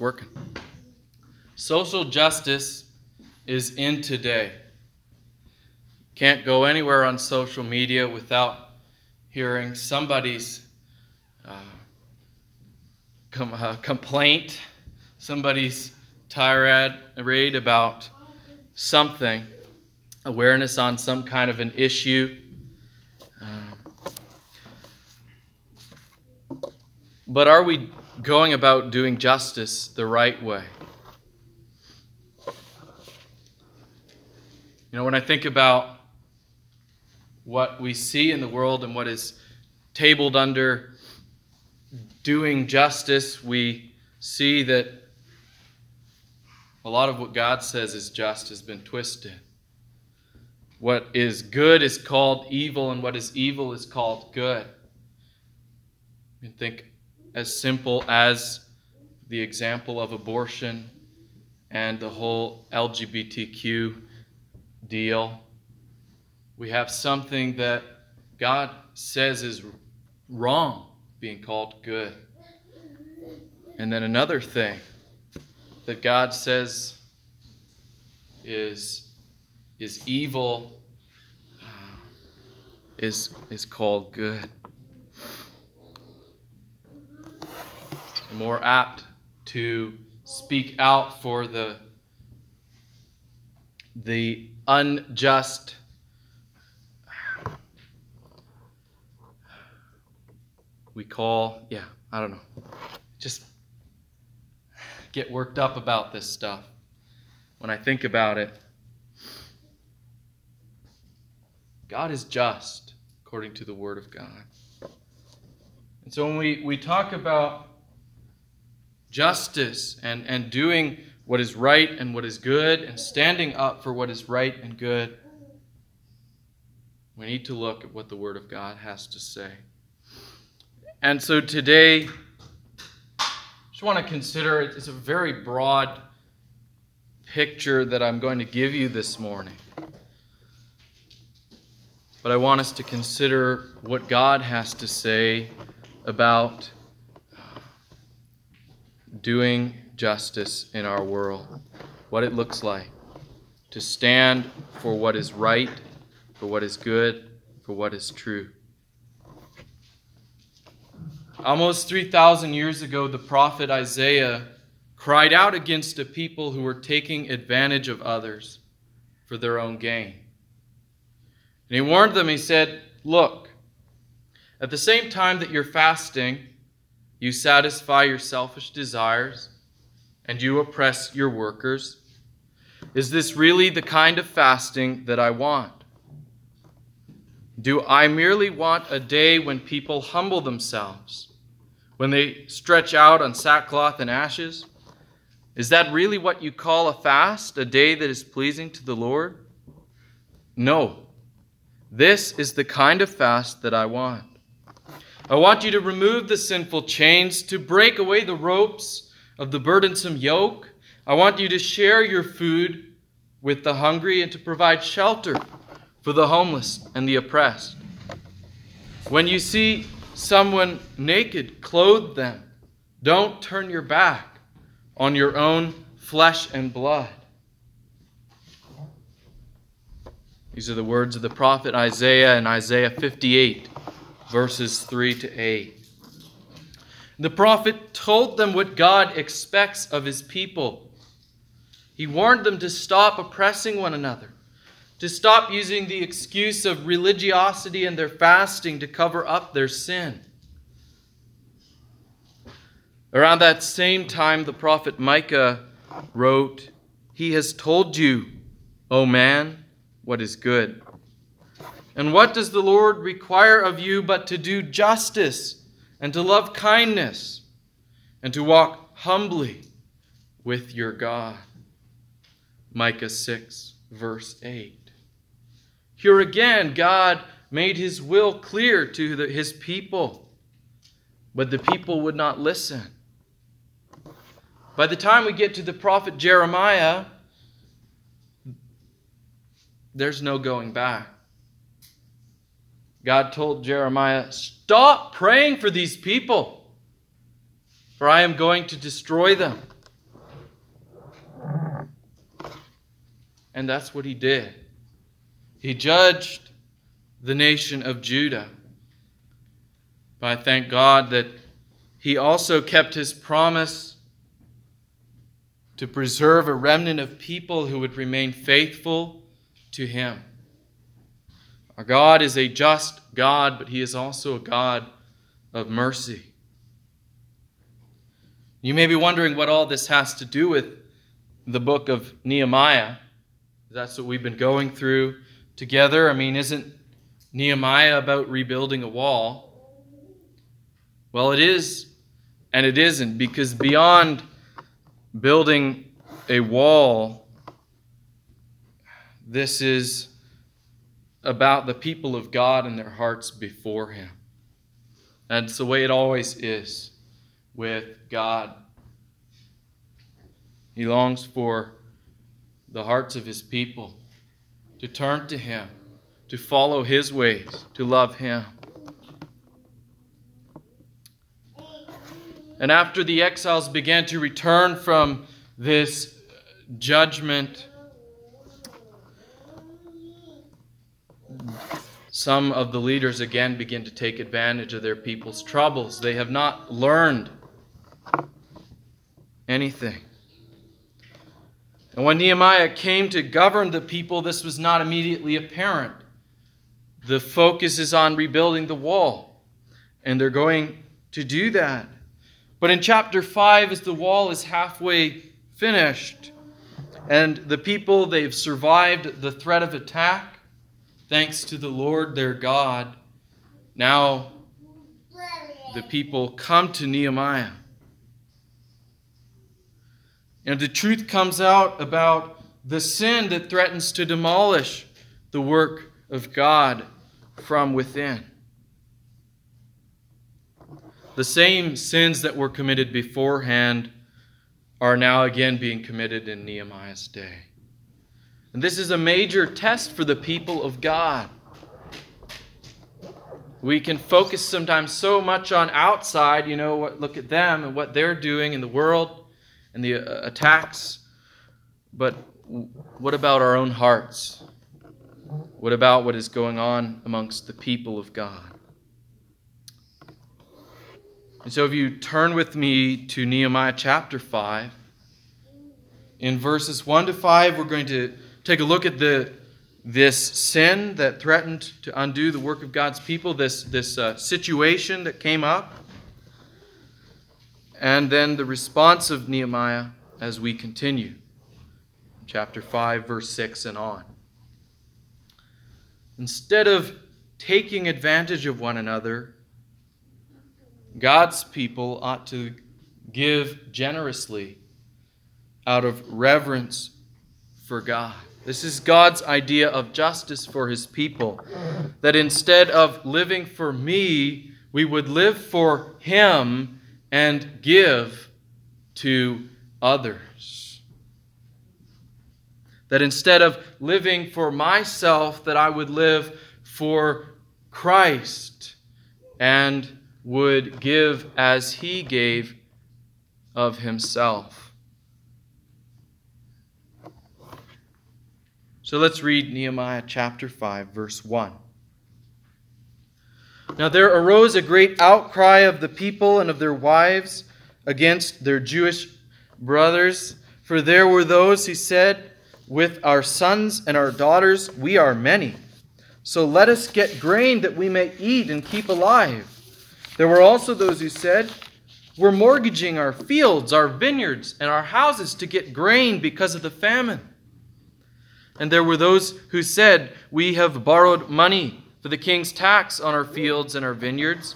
working. Social justice is in today. Can't go anywhere on social media without hearing somebody's uh, com- uh, complaint, somebody's tirade about something, awareness on some kind of an issue. Um, but are we going about doing justice the right way? You know, when I think about what we see in the world and what is tabled under doing justice, we see that a lot of what God says is just has been twisted. What is good is called evil, and what is evil is called good. You think as simple as the example of abortion and the whole LGBTQ deal. We have something that God says is wrong being called good. And then another thing that God says is, is evil is, is called good. More apt to speak out for the, the unjust we call, yeah, I don't know. Just get worked up about this stuff when I think about it. God is just according to the Word of God. And so when we, we talk about justice and, and doing what is right and what is good and standing up for what is right and good, we need to look at what the Word of God has to say. And so today, I just want to consider it's a very broad picture that I'm going to give you this morning. But I want us to consider what God has to say about doing justice in our world, what it looks like to stand for what is right, for what is good, for what is true. Almost 3,000 years ago, the prophet Isaiah cried out against a people who were taking advantage of others for their own gain. And he warned them, he said, Look, at the same time that you're fasting, you satisfy your selfish desires and you oppress your workers. Is this really the kind of fasting that I want? Do I merely want a day when people humble themselves? when they stretch out on sackcloth and ashes? Is that really what you call a fast, a day that is pleasing to the Lord? No. This is the kind of fast that I want. I want you to remove the sinful chains, to break away the ropes of the burdensome yoke. I want you to share your food with the hungry and to provide shelter for the homeless and the oppressed. When you see someone naked, clothe them. Don't turn your back on your own flesh and blood. These are the words of the prophet Isaiah in Isaiah 58, verses 3 to 8. The prophet told them what God expects of his people. He warned them to stop oppressing one another to stop using the excuse of religiosity and their fasting to cover up their sin. Around that same time, the prophet Micah wrote, He has told you, O man, what is good. And what does the Lord require of you but to do justice and to love kindness and to walk humbly with your God? Micah 6, verse 8. Here again, God made his will clear to the, his people, but the people would not listen. By the time we get to the prophet Jeremiah, there's no going back. God told Jeremiah, Stop praying for these people, for I am going to destroy them. And that's what he did. He judged the nation of Judah. But I thank God that he also kept his promise to preserve a remnant of people who would remain faithful to him. Our God is a just God, but he is also a God of mercy. You may be wondering what all this has to do with the book of Nehemiah. That's what we've been going through together. I mean, isn't Nehemiah about rebuilding a wall? Well, it is and it isn't, because beyond building a wall, this is about the people of God and their hearts before Him. That's the way it always is with God. He longs for the hearts of His people to turn to Him, to follow His ways, to love Him. And after the exiles began to return from this judgment, some of the leaders again begin to take advantage of their people's troubles. They have not learned anything. And when Nehemiah came to govern the people, this was not immediately apparent. The focus is on rebuilding the wall, and they're going to do that. But in chapter 5, as the wall is halfway finished, and the people, they've survived the threat of attack, thanks to the Lord their God. Now the people come to Nehemiah. And the truth comes out about the sin that threatens to demolish the work of God from within. The same sins that were committed beforehand are now again being committed in Nehemiah's day. And this is a major test for the people of God. We can focus sometimes so much on outside, you know, look at them and what they're doing in the world and the uh, attacks. But what about our own hearts? What about what is going on amongst the people of God? And so, if you turn with me to Nehemiah chapter 5, in verses 1 to 5, we're going to take a look at the, this sin that threatened to undo the work of God's people, this, this uh, situation that came up, and then the response of Nehemiah as we continue. Chapter 5, verse 6 and on. Instead of taking advantage of one another, God's people ought to give generously out of reverence for God. This is God's idea of justice for his people. That instead of living for me, we would live for him and give to others. That instead of living for myself, that I would live for Christ and would give as he gave of himself. So let's read Nehemiah chapter 5, verse 1. Now there arose a great outcry of the people and of their wives against their Jewish brothers, for there were those who said, With our sons and our daughters we are many. So let us get grain that we may eat and keep alive. There were also those who said, We're mortgaging our fields, our vineyards, and our houses to get grain because of the famine. And there were those who said, We have borrowed money for the king's tax on our fields and our vineyards.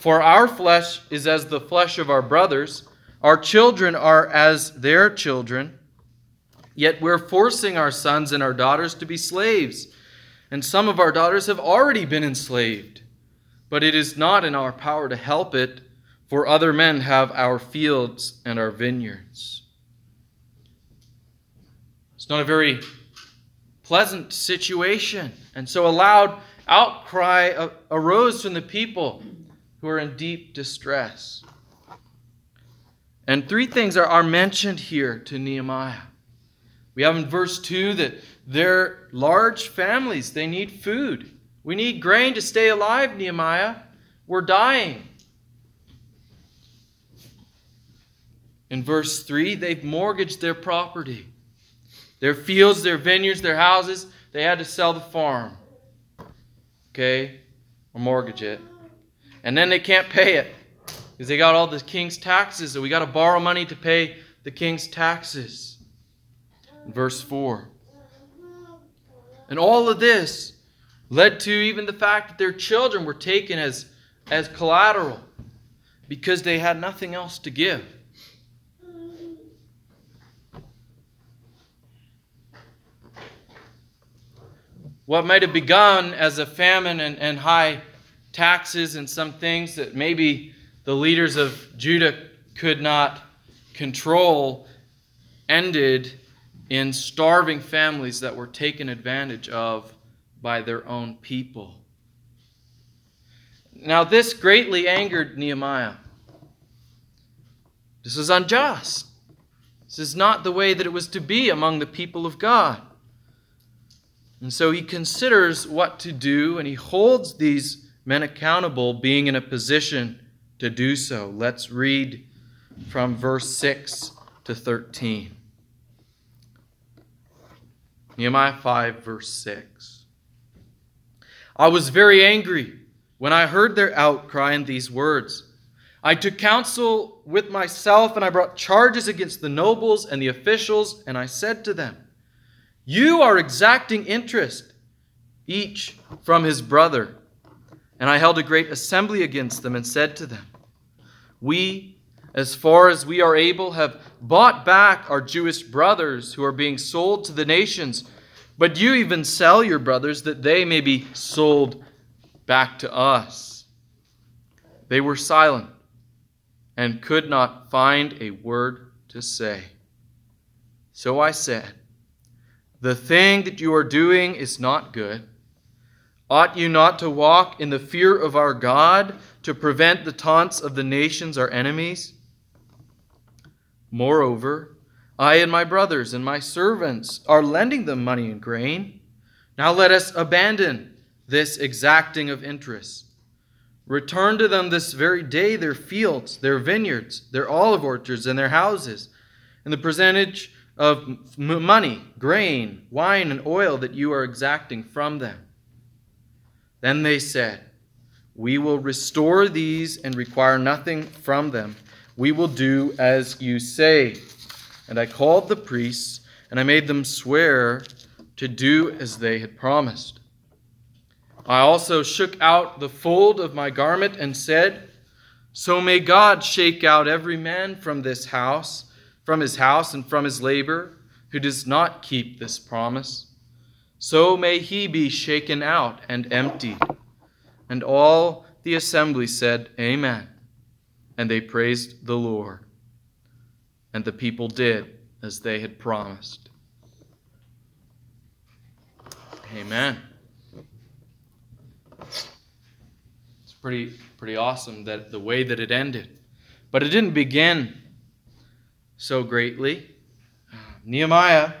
For our flesh is as the flesh of our brothers, our children are as their children. Yet we're forcing our sons and our daughters to be slaves, and some of our daughters have already been enslaved but it is not in our power to help it, for other men have our fields and our vineyards. It's not a very pleasant situation. And so a loud outcry arose from the people who are in deep distress. And three things are, are mentioned here to Nehemiah. We have in verse 2 that they're large families, they need food. We need grain to stay alive, Nehemiah. We're dying. In verse 3, they've mortgaged their property. Their fields, their vineyards, their houses, they had to sell the farm. Okay? Or mortgage it. And then they can't pay it because they got all the king's taxes, so we got to borrow money to pay the king's taxes. Verse 4. And all of this led to even the fact that their children were taken as, as collateral because they had nothing else to give. What might have begun as a famine and, and high taxes and some things that maybe the leaders of Judah could not control ended in starving families that were taken advantage of by their own people. Now, this greatly angered Nehemiah. This is unjust. This is not the way that it was to be among the people of God. And so he considers what to do, and he holds these men accountable, being in a position to do so. Let's read from verse 6 to 13. Nehemiah 5, verse 6. I was very angry when I heard their outcry in these words. I took counsel with myself, and I brought charges against the nobles and the officials, and I said to them, you are exacting interest, each from his brother. And I held a great assembly against them and said to them, We, as far as we are able, have bought back our Jewish brothers who are being sold to the nations. But you even sell your brothers that they may be sold back to us. They were silent and could not find a word to say. So I said, the thing that you are doing is not good. Ought you not to walk in the fear of our God to prevent the taunts of the nations, our enemies? Moreover, I and my brothers and my servants are lending them money and grain. Now let us abandon this exacting of interest. Return to them this very day their fields, their vineyards, their olive orchards, and their houses, and the percentage of money, grain, wine, and oil that you are exacting from them. Then they said, We will restore these and require nothing from them. We will do as you say. And I called the priests, and I made them swear to do as they had promised. I also shook out the fold of my garment and said, So may God shake out every man from this house from his house and from his labor, who does not keep this promise. So may he be shaken out and emptied. And all the assembly said, Amen. And they praised the Lord. And the people did as they had promised. Amen. It's pretty pretty awesome that the way that it ended. But it didn't begin so greatly. Nehemiah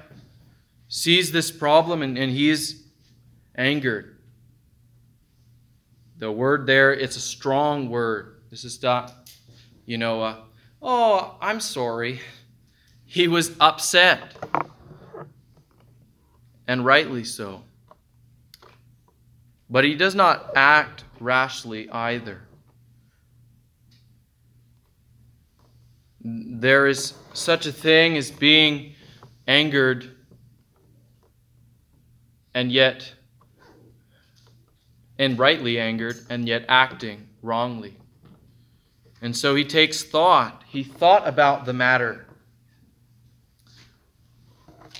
sees this problem and, and he is angered. The word there, it's a strong word. This is not, you know, uh, oh, I'm sorry. He was upset. And rightly so. But he does not act rashly either. There is such a thing as being angered and yet, and rightly angered, and yet acting wrongly. And so he takes thought. He thought about the matter.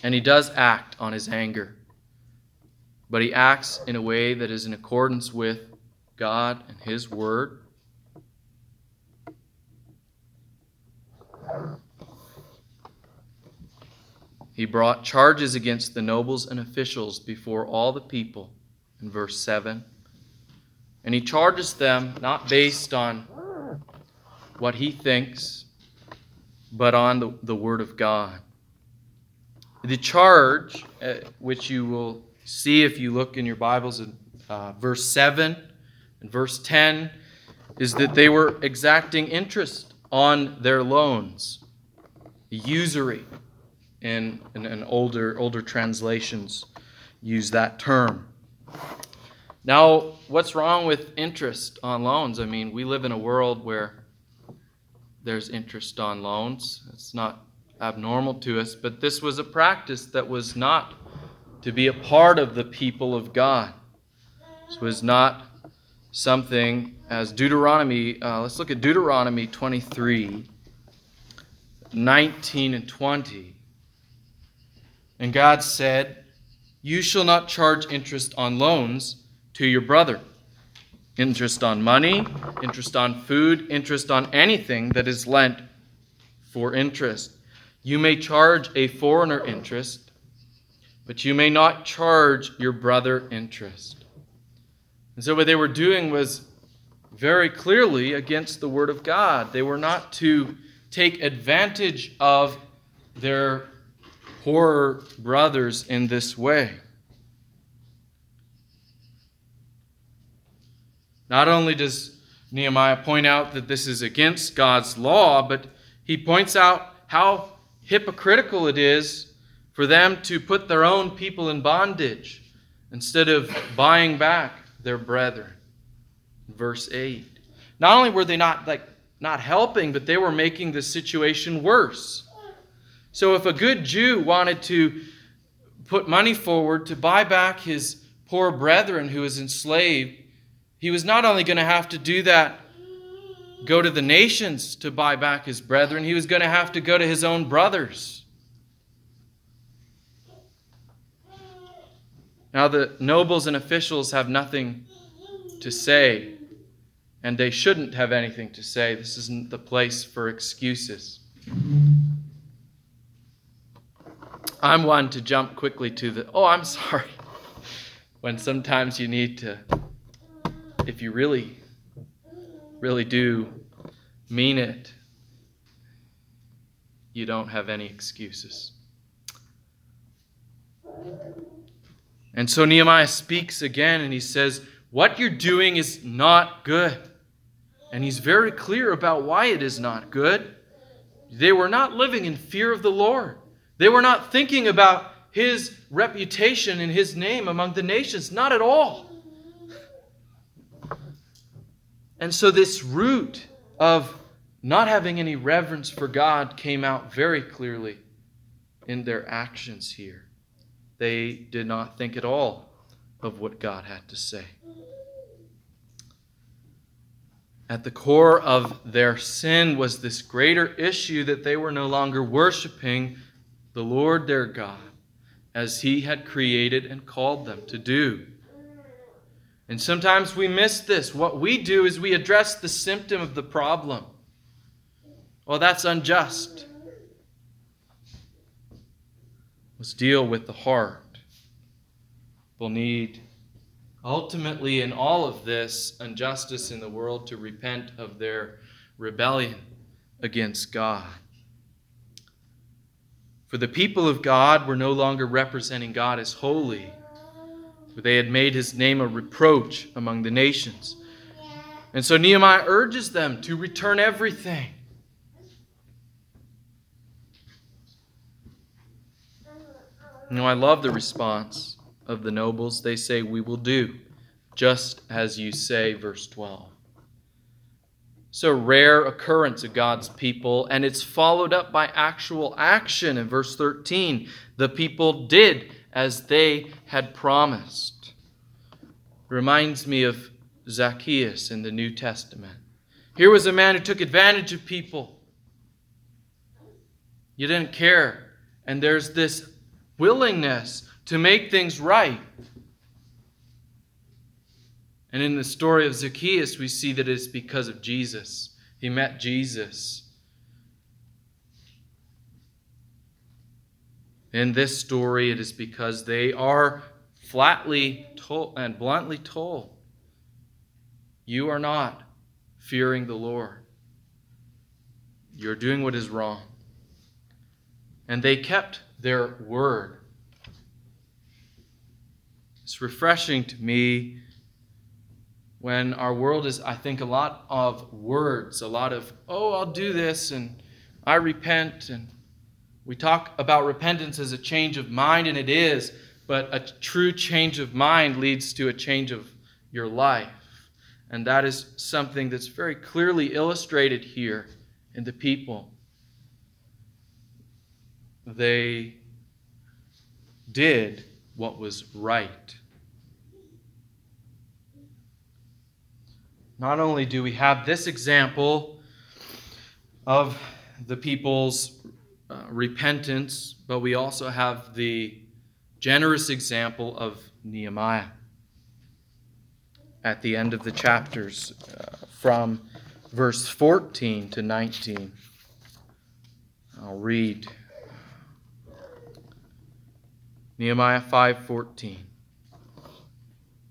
And he does act on his anger. But he acts in a way that is in accordance with God and his word. He brought charges against the nobles and officials before all the people in verse 7. And he charges them not based on what he thinks, but on the, the Word of God. The charge, uh, which you will see if you look in your Bibles in uh, verse 7 and verse 10, is that they were exacting interest on their loans, usury, in, in, in older, older translations use that term. Now, what's wrong with interest on loans? I mean, we live in a world where there's interest on loans. It's not abnormal to us, but this was a practice that was not to be a part of the people of God. This was not something as Deuteronomy, uh, let's look at Deuteronomy 23 19 and 20. And God said, You shall not charge interest on loans to your brother. Interest on money, interest on food, interest on anything that is lent for interest. You may charge a foreigner interest, but you may not charge your brother interest. And so, what they were doing was very clearly against the Word of God. They were not to take advantage of their poorer brothers in this way. Not only does Nehemiah point out that this is against God's law, but he points out how hypocritical it is for them to put their own people in bondage instead of buying back their brethren. Verse 8. Not only were they not like not helping, but they were making the situation worse. So if a good Jew wanted to put money forward to buy back his poor brethren who was enslaved, he was not only going to have to do that, go to the nations to buy back his brethren, he was going to have to go to his own brothers. Now, the nobles and officials have nothing to say, and they shouldn't have anything to say. This isn't the place for excuses. I'm one to jump quickly to the, oh, I'm sorry, when sometimes you need to if you really, really do mean it, you don't have any excuses. And so Nehemiah speaks again and he says, What you're doing is not good. And he's very clear about why it is not good. They were not living in fear of the Lord, they were not thinking about his reputation and his name among the nations, not at all. And so, this root of not having any reverence for God came out very clearly in their actions here. They did not think at all of what God had to say. At the core of their sin was this greater issue that they were no longer worshiping the Lord their God as He had created and called them to do. And sometimes we miss this. What we do is we address the symptom of the problem. Well, that's unjust. Let's deal with the heart. We'll need, ultimately, in all of this injustice in the world, to repent of their rebellion against God. For the people of God were no longer representing God as holy for they had made his name a reproach among the nations. And so Nehemiah urges them to return everything. You know, I love the response of the nobles. They say, We will do just as you say, verse 12. It's a rare occurrence of God's people, and it's followed up by actual action in verse 13. The people did as they had promised. Reminds me of Zacchaeus in the New Testament. Here was a man who took advantage of people. You didn't care. And there's this willingness to make things right. And in the story of Zacchaeus, we see that it's because of Jesus. He met Jesus. In this story, it is because they are flatly told and bluntly told, You are not fearing the Lord. You're doing what is wrong. And they kept their word. It's refreshing to me when our world is, I think, a lot of words, a lot of, oh, I'll do this and I repent. And we talk about repentance as a change of mind, and it is, but a true change of mind leads to a change of your life. And that is something that's very clearly illustrated here in the people. They did what was right. Not only do we have this example of the people's uh, repentance, but we also have the generous example of Nehemiah at the end of the chapters uh, from verse 14 to 19. I'll read Nehemiah 5:14.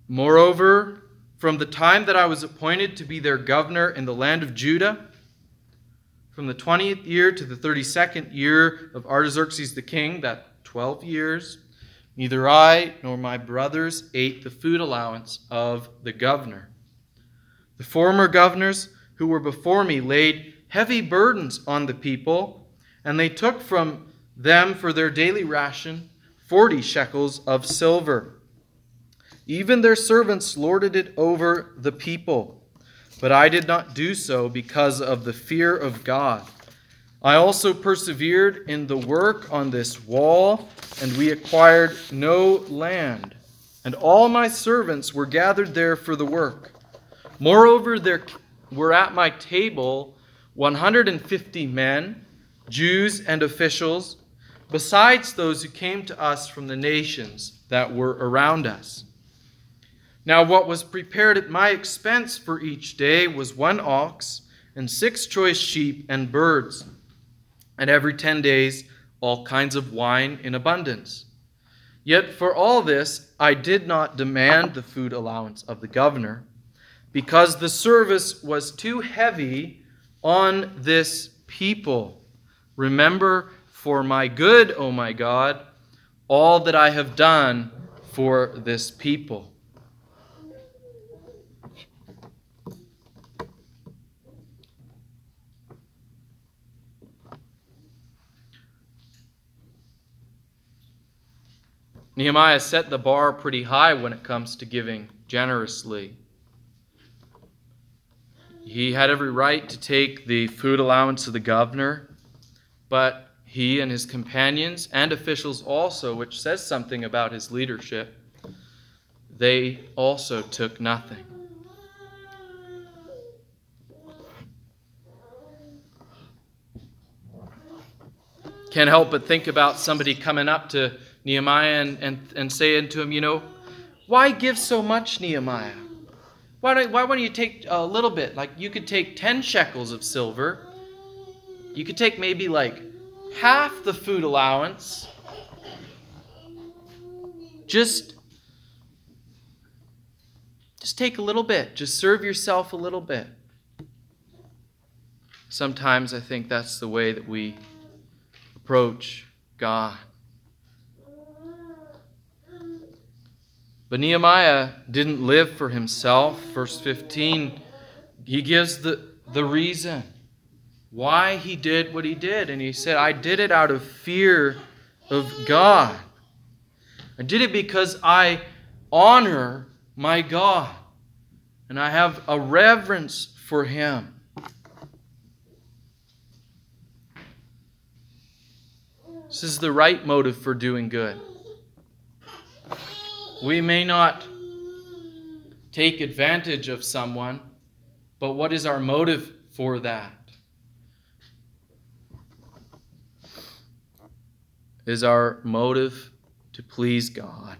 Moreover, from the time that I was appointed to be their governor in the land of Judah, from the 20th year to the 32nd year of Artaxerxes the king, that 12 years, neither I nor my brothers ate the food allowance of the governor. The former governors who were before me laid heavy burdens on the people, and they took from them for their daily ration 40 shekels of silver. Even their servants lorded it over the people. But I did not do so because of the fear of God. I also persevered in the work on this wall, and we acquired no land. And all my servants were gathered there for the work. Moreover, there were at my table 150 men, Jews and officials, besides those who came to us from the nations that were around us. Now, what was prepared at my expense for each day was one ox and six choice sheep and birds, and every ten days all kinds of wine in abundance. Yet for all this I did not demand the food allowance of the governor, because the service was too heavy on this people. Remember for my good, O my God, all that I have done for this people. Nehemiah set the bar pretty high when it comes to giving generously. He had every right to take the food allowance of the governor, but he and his companions and officials also, which says something about his leadership, they also took nothing. Can't help but think about somebody coming up to Nehemiah and, and, and saying to him, you know, why give so much, Nehemiah? Why don't, why don't you take a little bit? Like you could take 10 shekels of silver. You could take maybe like half the food allowance. Just just take a little bit. Just serve yourself a little bit. Sometimes I think that's the way that we approach God. But Nehemiah didn't live for himself. Verse 15, he gives the, the reason why he did what he did. And he said, I did it out of fear of God. I did it because I honor my God and I have a reverence for him. This is the right motive for doing good. We may not take advantage of someone, but what is our motive for that? Is our motive to please God?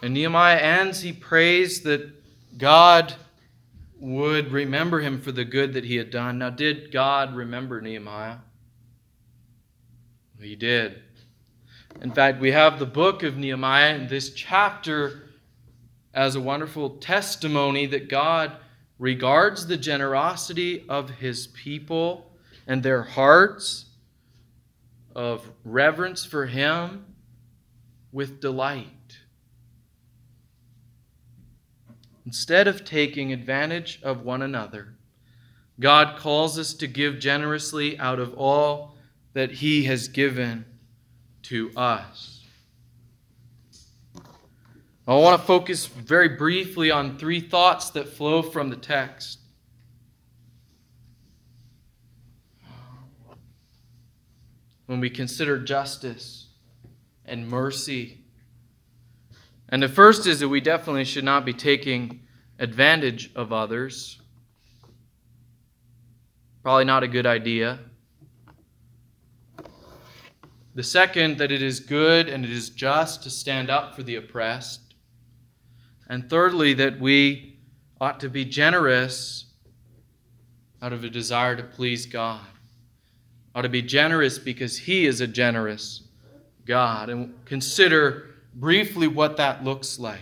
And Nehemiah ends, he prays that God would remember him for the good that he had done. Now, did God remember Nehemiah? He did. In fact, we have the book of Nehemiah in this chapter as a wonderful testimony that God regards the generosity of his people and their hearts of reverence for Him with delight. Instead of taking advantage of one another, God calls us to give generously out of all that He has given to us. I want to focus very briefly on three thoughts that flow from the text. When we consider justice and mercy, and the first is that we definitely should not be taking advantage of others. Probably not a good idea. The second, that it is good and it is just to stand up for the oppressed. And thirdly, that we ought to be generous out of a desire to please God. Ought to be generous because He is a generous God. And consider briefly what that looks like.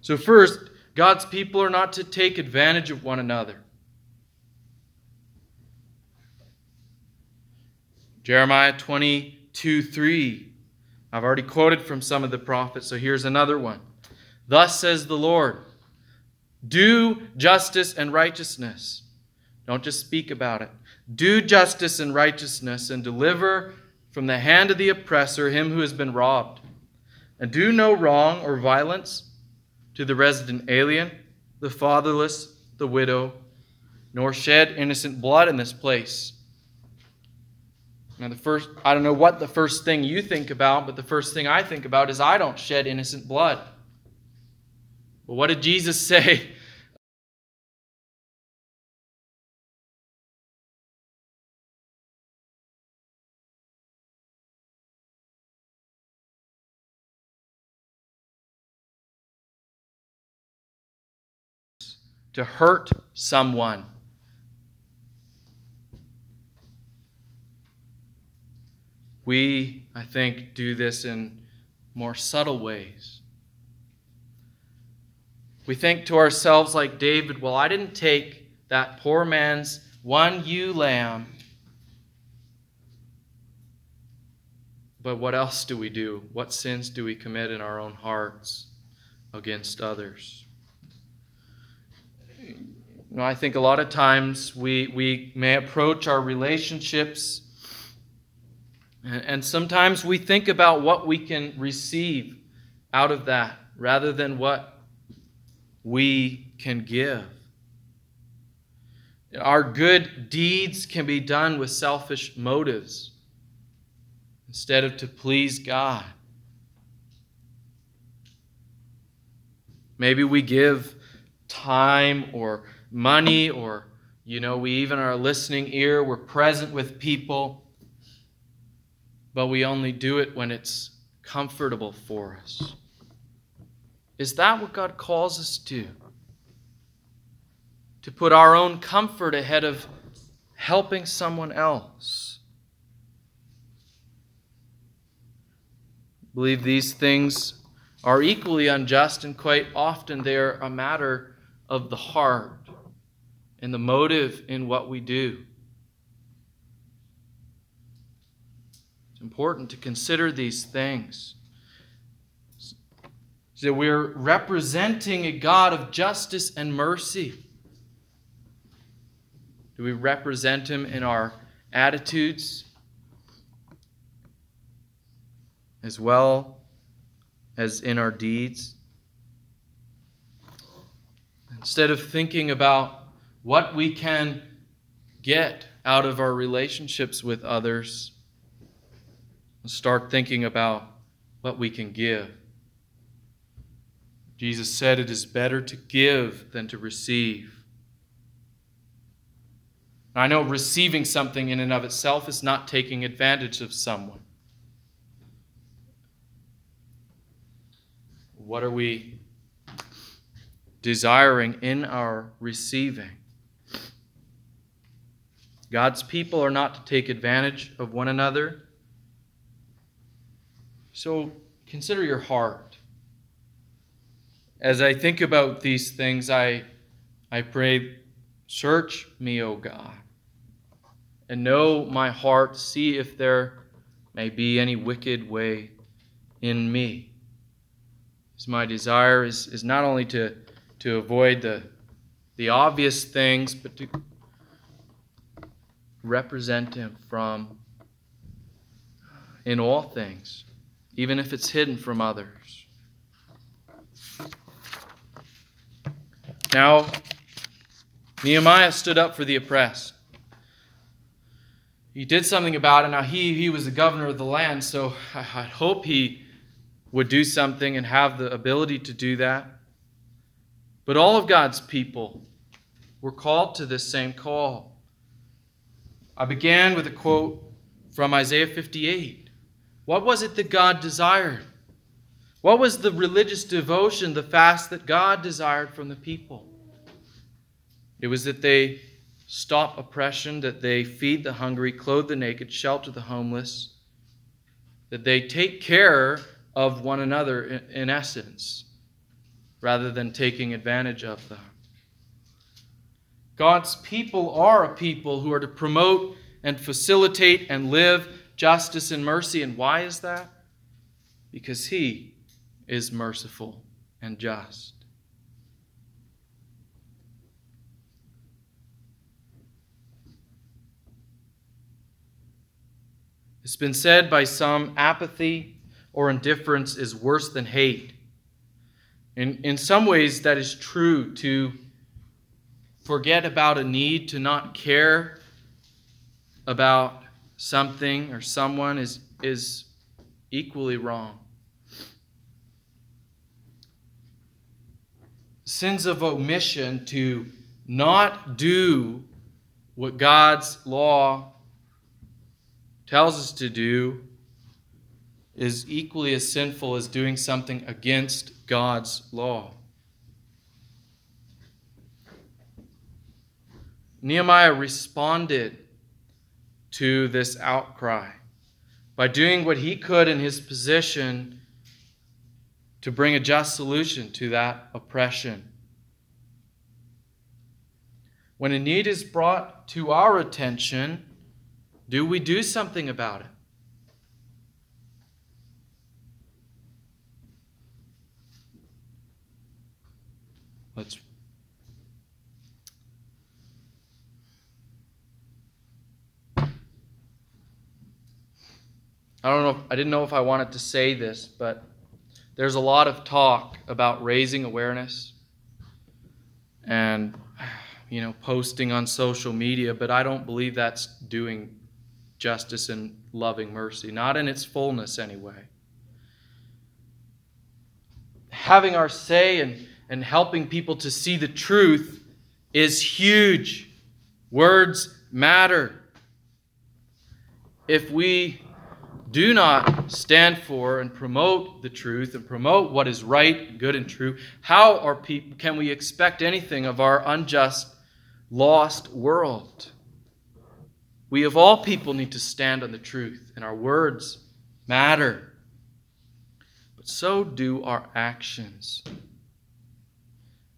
So, first, God's people are not to take advantage of one another. Jeremiah 22 3. I've already quoted from some of the prophets, so here's another one. Thus says the Lord Do justice and righteousness. Don't just speak about it. Do justice and righteousness and deliver from the hand of the oppressor him who has been robbed. And do no wrong or violence to the resident alien, the fatherless, the widow, nor shed innocent blood in this place. Now, the first, I don't know what the first thing you think about, but the first thing I think about is I don't shed innocent blood. But what did Jesus say to hurt someone. We, I think, do this in more subtle ways. We think to ourselves, like David, well, I didn't take that poor man's one ewe lamb. But what else do we do? What sins do we commit in our own hearts against others? You know, I think a lot of times we, we may approach our relationships, and, and sometimes we think about what we can receive out of that rather than what we can give. Our good deeds can be done with selfish motives instead of to please God. Maybe we give time or money or, you know, we even are a listening ear. We're present with people, but we only do it when it's comfortable for us. Is that what God calls us to? To put our own comfort ahead of helping someone else. I believe these things are equally unjust, and quite often they're a matter of the heart and the motive in what we do. It's important to consider these things. So we're representing a God of justice and mercy. Do we represent Him in our attitudes as well as in our deeds? Instead of thinking about what we can get out of our relationships with others, and start thinking about what we can give. Jesus said it is better to give than to receive. I know receiving something in and of itself is not taking advantage of someone. What are we desiring in our receiving? God's people are not to take advantage of one another. So consider your heart. As I think about these things, I, I pray Search me, O God, and know my heart. See if there may be any wicked way in me. As my desire is, is not only to, to avoid the, the obvious things, but to represent Him from in all things, even if it's hidden from others. Now, Nehemiah stood up for the oppressed. He did something about it. Now, he, he was the governor of the land, so I, I hope he would do something and have the ability to do that. But all of God's people were called to this same call. I began with a quote from Isaiah 58. What was it that God desired? What was the religious devotion, the fast that God desired from the people? It was that they stop oppression, that they feed the hungry, clothe the naked, shelter the homeless, that they take care of one another in, in essence, rather than taking advantage of them. God's people are a people who are to promote and facilitate and live justice and mercy. And why is that? Because He is merciful and just. It's been said by some apathy or indifference is worse than hate. In, in some ways, that is true. To forget about a need, to not care about something or someone is, is equally wrong. Sins of omission to not do what God's law tells us to do is equally as sinful as doing something against God's law. Nehemiah responded to this outcry by doing what he could in his position to bring a just solution to that oppression. When a need is brought to our attention, do we do something about it? Let's I don't know if, I didn't know if I wanted to say this, but there's a lot of talk about raising awareness and you know posting on social media, but I don't believe that's doing justice and loving mercy, not in its fullness anyway. Having our say and, and helping people to see the truth is huge. Words matter. If we do not stand for and promote the truth and promote what is right, good, and true, how are people, can we expect anything of our unjust, lost world? We of all people need to stand on the truth, and our words matter. But so do our actions.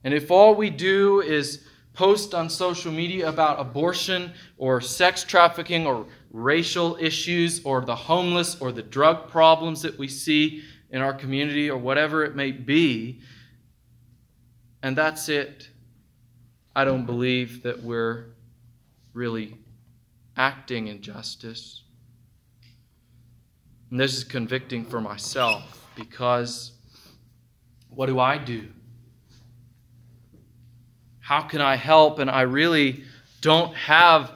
And if all we do is post on social media about abortion or sex trafficking or racial issues or the homeless or the drug problems that we see in our community or whatever it may be, and that's it, I don't believe that we're really acting in justice. And this is convicting for myself because what do I do? How can I help? And I really don't have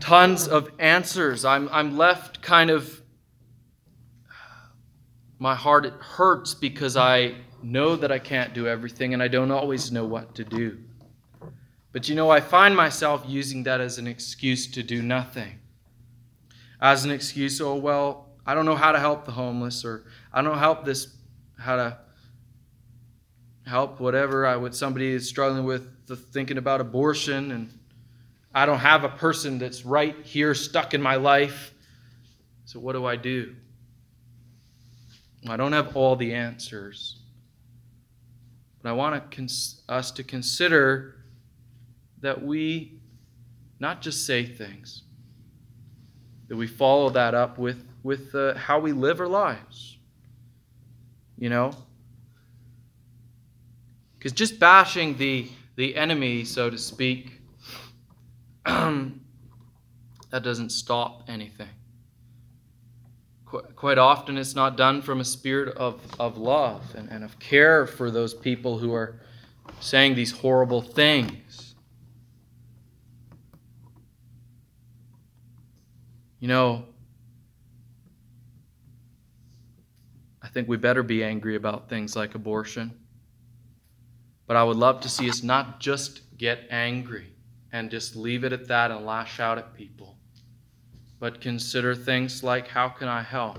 tons of answers. I'm, I'm left kind of, my heart it hurts because I know that I can't do everything and I don't always know what to do. But you know, I find myself using that as an excuse to do nothing. As an excuse, oh, well, I don't know how to help the homeless, or I don't help this, how to help whatever I would somebody is struggling with thinking about abortion, and I don't have a person that's right here stuck in my life. So what do I do? I don't have all the answers. But I want us to consider that we not just say things, that we follow that up with, with uh, how we live our lives. You know? Because just bashing the, the enemy, so to speak, that doesn't stop anything. Qu- quite often, it's not done from a spirit of, of love and, and of care for those people who are saying these horrible things. You know, I think we better be angry about things like abortion. But I would love to see us not just get angry and just leave it at that and lash out at people, but consider things like how can I help?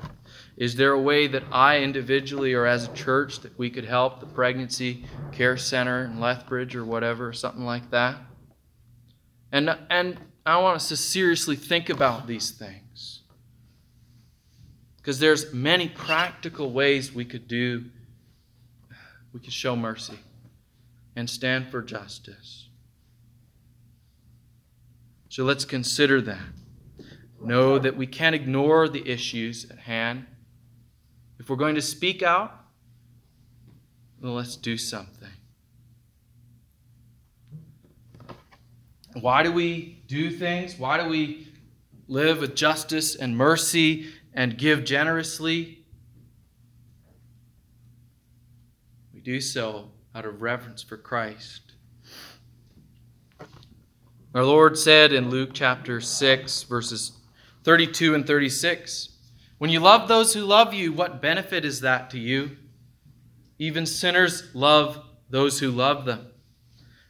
Is there a way that I individually or as a church that we could help the pregnancy care center in Lethbridge or whatever, something like that? And, and I want us to seriously think about these things. Because there's many practical ways we could do, we could show mercy and stand for justice. So let's consider that. Know that we can't ignore the issues at hand. If we're going to speak out, then let's do something. Why do we do things? Why do we live with justice and mercy and give generously? We do so out of reverence for Christ. Our Lord said in Luke chapter 6, verses 32 and 36 When you love those who love you, what benefit is that to you? Even sinners love those who love them.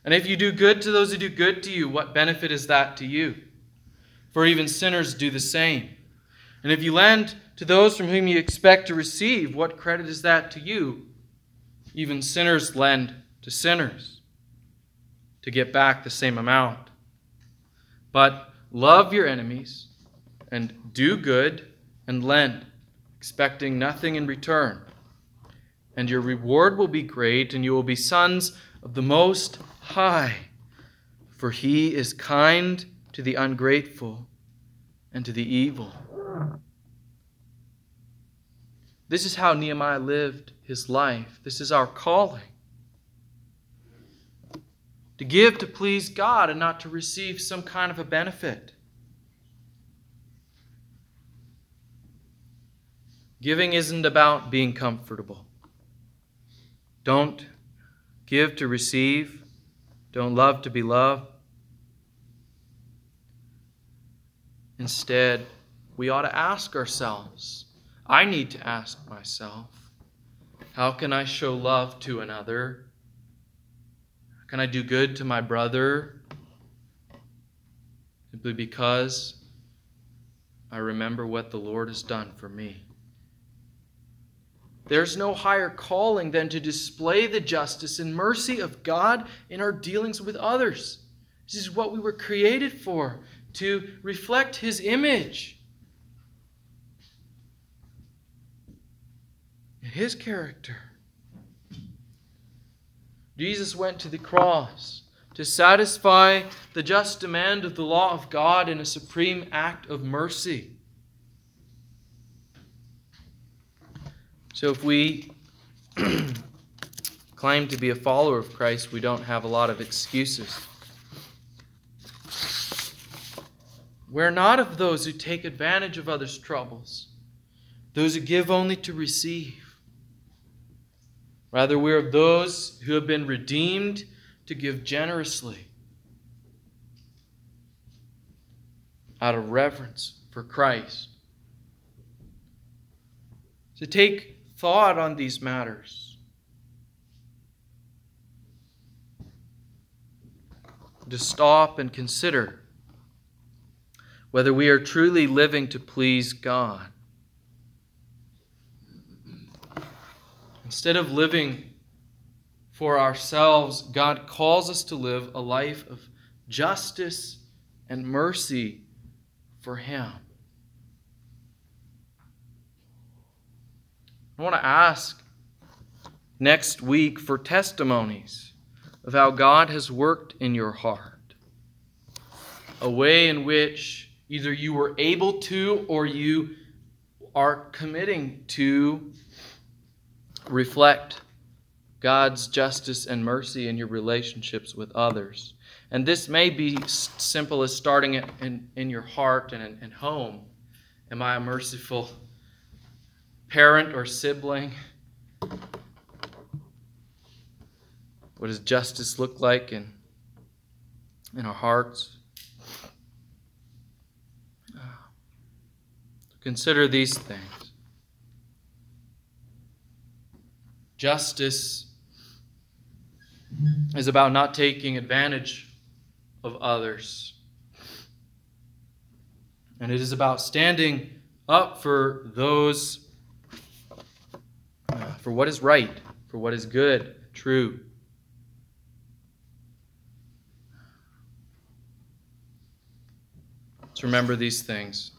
And if you do good to those who do good to you, what benefit is that to you? For even sinners do the same. And if you lend to those from whom you expect to receive, what credit is that to you? Even sinners lend to sinners to get back the same amount. But love your enemies and do good and lend, expecting nothing in return. And your reward will be great, and you will be sons of the Most High, for He is kind to the ungrateful and to the evil. This is how Nehemiah lived his life. This is our calling. To give to please God and not to receive some kind of a benefit. Giving isn't about being comfortable. Don't give to receive. Don't love to be loved. Instead, we ought to ask ourselves I need to ask myself how can I show love to another? Can I do good to my brother? Simply because I remember what the Lord has done for me. There's no higher calling than to display the justice and mercy of God in our dealings with others. This is what we were created for, to reflect His image. And his character. Jesus went to the cross to satisfy the just demand of the law of God in a supreme act of mercy. So if we claim to be a follower of Christ, we don't have a lot of excuses. We're not of those who take advantage of others' troubles, those who give only to receive. Rather, we're of those who have been redeemed to give generously out of reverence for Christ. To take thought on these matters. To stop and consider whether we are truly living to please God. Instead of living for ourselves, God calls us to live a life of justice and mercy for Him. I want to ask next week for testimonies of how God has worked in your heart. a way in which either you were able to or you are committing to reflect God's justice and mercy in your relationships with others. And this may be simple as starting it in, in your heart and, and home. Am I a merciful parent or sibling? What does justice look like in, in our hearts? Consider these things. Justice is about not taking advantage of others. And it is about standing up for those, uh, for what is right, for what is good, true. Let's remember these things.